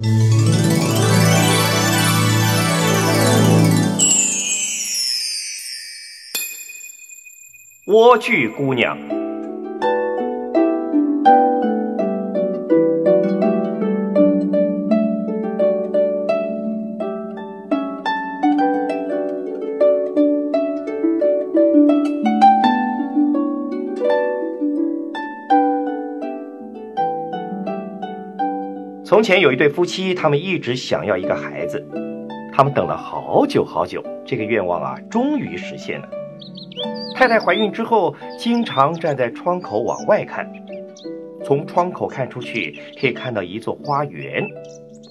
莴苣姑娘。从前有一对夫妻，他们一直想要一个孩子，他们等了好久好久，这个愿望啊，终于实现了。太太怀孕之后，经常站在窗口往外看，从窗口看出去，可以看到一座花园，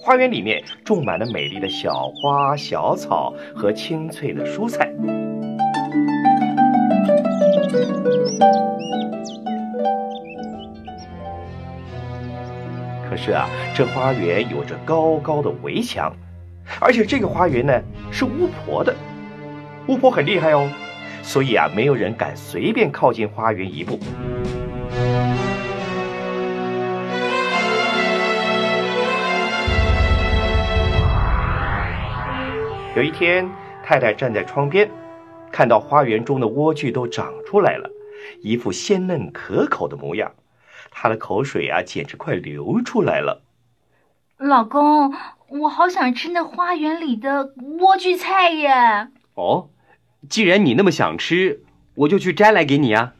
花园里面种满了美丽的小花、小草和青翠的蔬菜。是啊，这花园有着高高的围墙，而且这个花园呢是巫婆的，巫婆很厉害哦。所以啊，没有人敢随便靠近花园一步。有一天，太太站在窗边，看到花园中的莴苣都长出来了，一副鲜嫩可口的模样，她的口水啊，简直快流出来了。老公，我好想吃那花园里的莴苣菜耶！哦。既然你那么想吃，我就去摘来给你啊！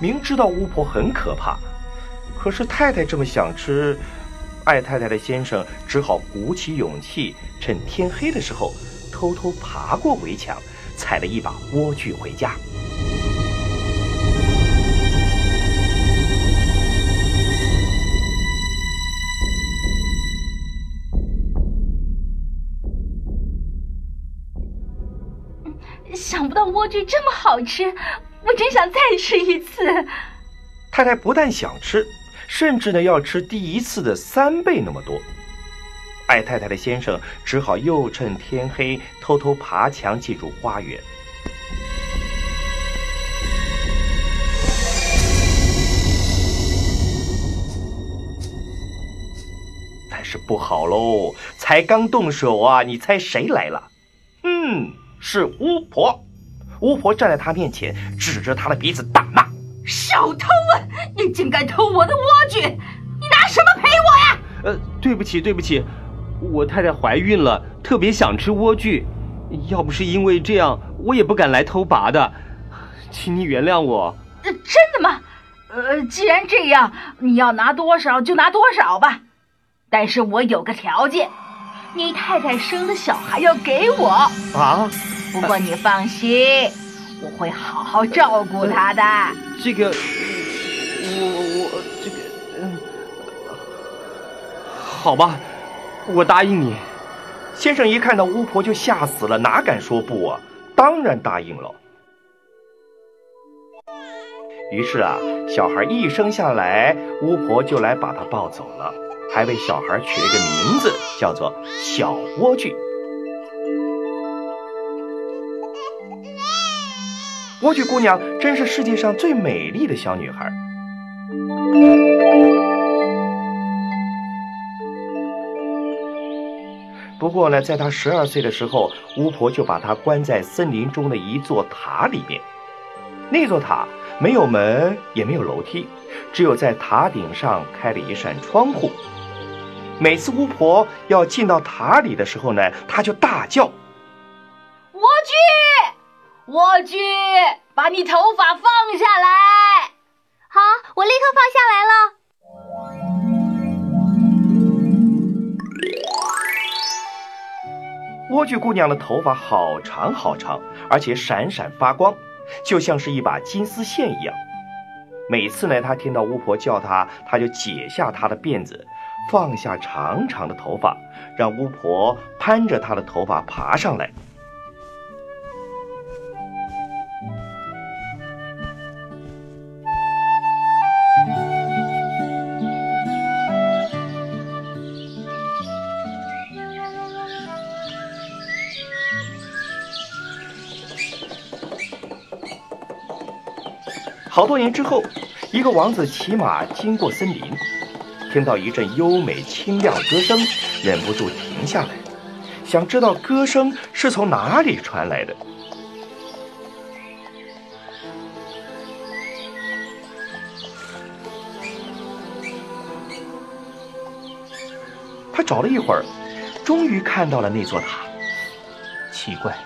明知道巫婆很可怕，可是太太这么想吃，爱太太的先生只好鼓起勇气，趁天黑的时候偷偷爬过围墙，采了一把莴苣回家。想不到莴苣这么好吃，我真想再吃一次。太太不但想吃，甚至呢要吃第一次的三倍那么多。爱太太的先生只好又趁天黑偷偷爬墙进入花园。但是不好喽，才刚动手啊，你猜谁来了？嗯。是巫婆，巫婆站在他面前，指着他的鼻子大骂：“小偷啊！你竟敢偷我的莴苣！你拿什么赔我呀？”呃，对不起，对不起，我太太怀孕了，特别想吃莴苣。要不是因为这样，我也不敢来偷拔的，请你原谅我。呃真的吗？呃，既然这样，你要拿多少就拿多少吧。但是我有个条件，你太太生的小孩要给我啊。不过你放心，我会好好照顾他的。这个，我我这个，嗯，好吧，我答应你。先生一看到巫婆就吓死了，哪敢说不啊？当然答应了。于是啊，小孩一生下来，巫婆就来把他抱走了，还为小孩取了个名字，叫做小莴苣。莴苣姑娘真是世界上最美丽的小女孩。不过呢，在她十二岁的时候，巫婆就把她关在森林中的一座塔里面。那座塔没有门，也没有楼梯，只有在塔顶上开了一扇窗户。每次巫婆要进到塔里的时候呢，她就大叫：“！”莴苣，把你头发放下来。好，我立刻放下来了。莴苣姑娘的头发好长好长，而且闪闪发光，就像是一把金丝线一样。每次呢，她听到巫婆叫她，她就解下她的辫子，放下长长的头发，让巫婆攀着她的头发爬上来。好多年之后，一个王子骑马经过森林，听到一阵优美清亮歌声，忍不住停下来，想知道歌声是从哪里传来的。他找了一会儿，终于看到了那座塔。奇怪，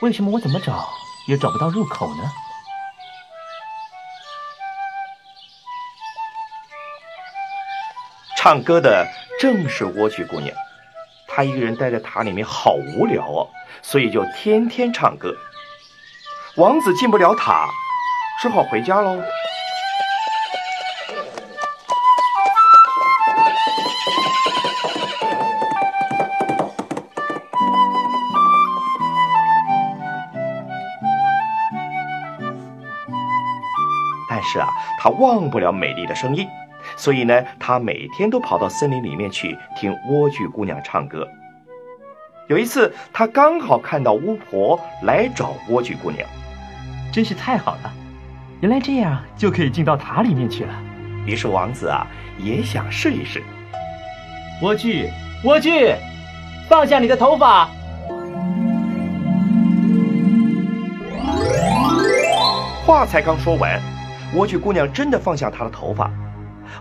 为什么我怎么找也找不到入口呢？唱歌的正是莴苣姑娘，她一个人待在塔里面好无聊哦，所以就天天唱歌。王子进不了塔，只好回家喽。但是啊，他忘不了美丽的声音，所以呢，他每天都跑到森林里面去听莴苣姑娘唱歌。有一次，他刚好看到巫婆来找莴苣姑娘，真是太好了！原来这样就可以进到塔里面去了。于是王子啊也想试一试。莴苣，莴苣，放下你的头发。话才刚说完，莴苣姑娘真的放下她的头发。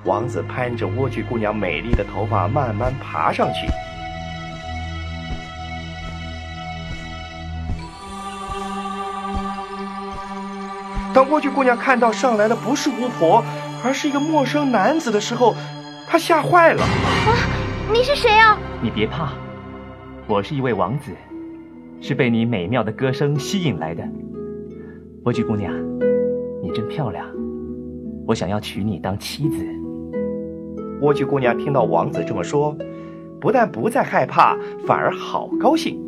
王子攀着莴苣姑娘美丽的头发慢慢爬上去。当莴苣姑娘看到上来的不是巫婆，而是一个陌生男子的时候，她吓坏了。啊，你是谁啊？你别怕，我是一位王子，是被你美妙的歌声吸引来的。莴苣姑娘，你真漂亮，我想要娶你当妻子。莴苣姑娘听到王子这么说，不但不再害怕，反而好高兴，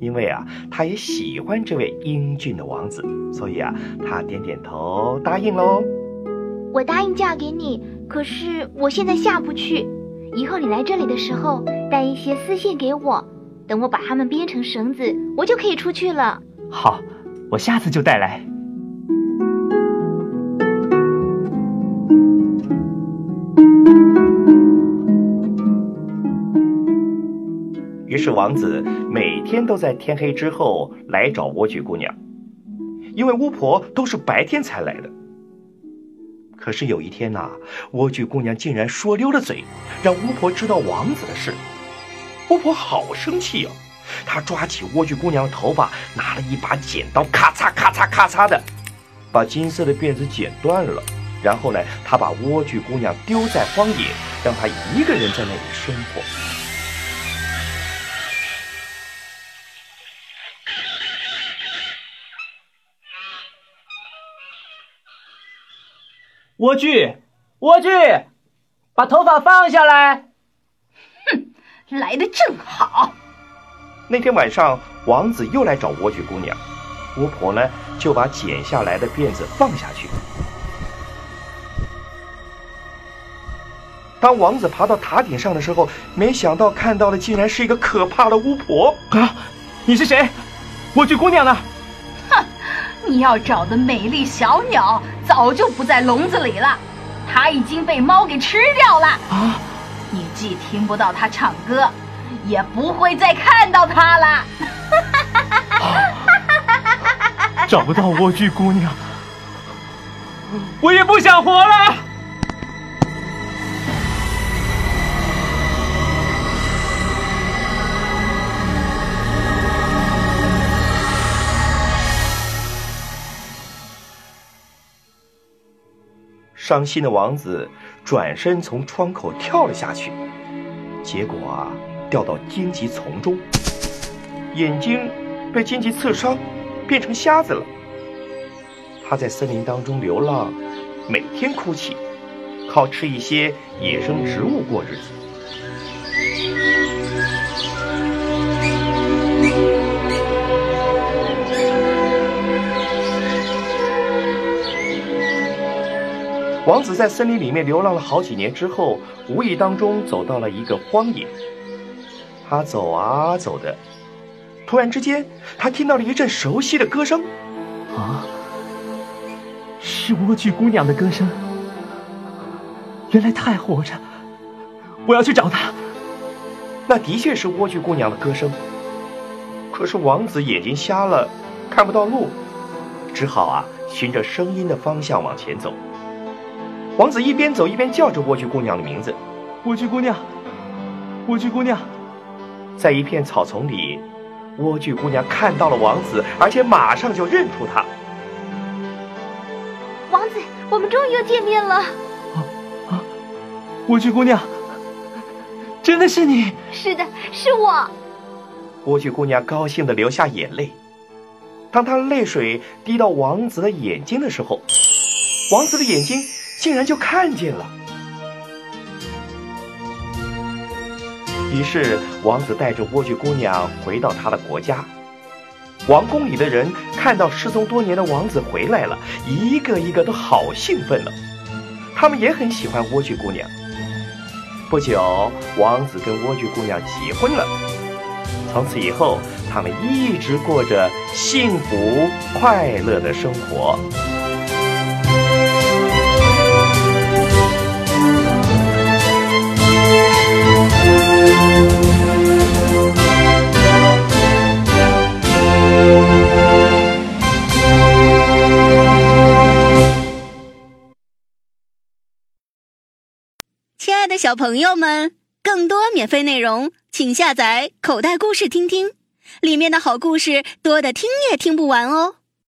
因为啊，她也喜欢这位英俊的王子，所以啊，她点点头答应喽。我答应嫁给你，可是我现在下不去。以后你来这里的时候，带一些丝线给我，等我把它们编成绳子，我就可以出去了。好，我下次就带来。于是王子每天都在天黑之后来找莴苣姑娘，因为巫婆都是白天才来的。可是有一天呐、莴苣姑娘竟然说溜了嘴，让巫婆知道王子的事。巫婆好生气哦，她抓起莴苣姑娘的头发，拿了一把剪刀，咔嚓咔嚓咔嚓的，把金色的辫子剪断了。然后呢，她把莴苣姑娘丢在荒野，让她一个人在那里生活。莴苣，莴苣，把头发放下来。哼来的正好。那天晚上，王子又来找莴苣姑娘，巫婆呢就把剪下来的辫子放下去。当王子爬到塔顶上的时候，没想到看到的竟然是一个可怕的巫婆。啊，你是谁？莴苣姑娘呢？你要找的美丽小鸟早就不在笼子里了，它已经被猫给吃掉了。啊，你既听不到它唱歌，也不会再看到它了。找不到莴苣姑娘，我也不想活了。伤心的王子转身从窗口跳了下去，结果啊，掉到荆棘丛中，眼睛被荆棘刺伤，变成瞎子了。他在森林当中流浪，每天哭泣，靠吃一些野生植物过日子。王子在森林里面流浪了好几年之后，无意当中走到了一个荒野。他走啊走的，突然之间，他听到了一阵熟悉的歌声。啊，是是莴苣姑娘的歌声。原来她还活着，我要去找她。那的确是莴苣姑娘的歌声。可是王子眼睛瞎了，看不到路，只好啊循着声音的方向往前走。王子一边走一边叫着莴苣姑娘的名字：“莴苣姑娘，莴苣姑娘。”在一片草丛里，莴苣姑娘看到了王子，而且马上就认出他。王子，我们终于又见面了。啊啊！莴苣姑娘，真的是你？是的，是我。莴苣姑娘高兴的流下眼泪。当她的泪水滴到王子的眼睛的时候，王子的眼睛竟然就看见了。于是，王子带着莴苣姑娘回到他的国家。王宫里的人看到失踪多年的王子回来了，一个一个都好兴奋呢。他们也很喜欢莴苣姑娘。不久，王子跟莴苣姑娘结婚了。从此以后，他们一直过着幸福快乐的生活。小朋友们，更多免费内容，请下载《口袋故事》听听，里面的好故事多的听也听不完哦。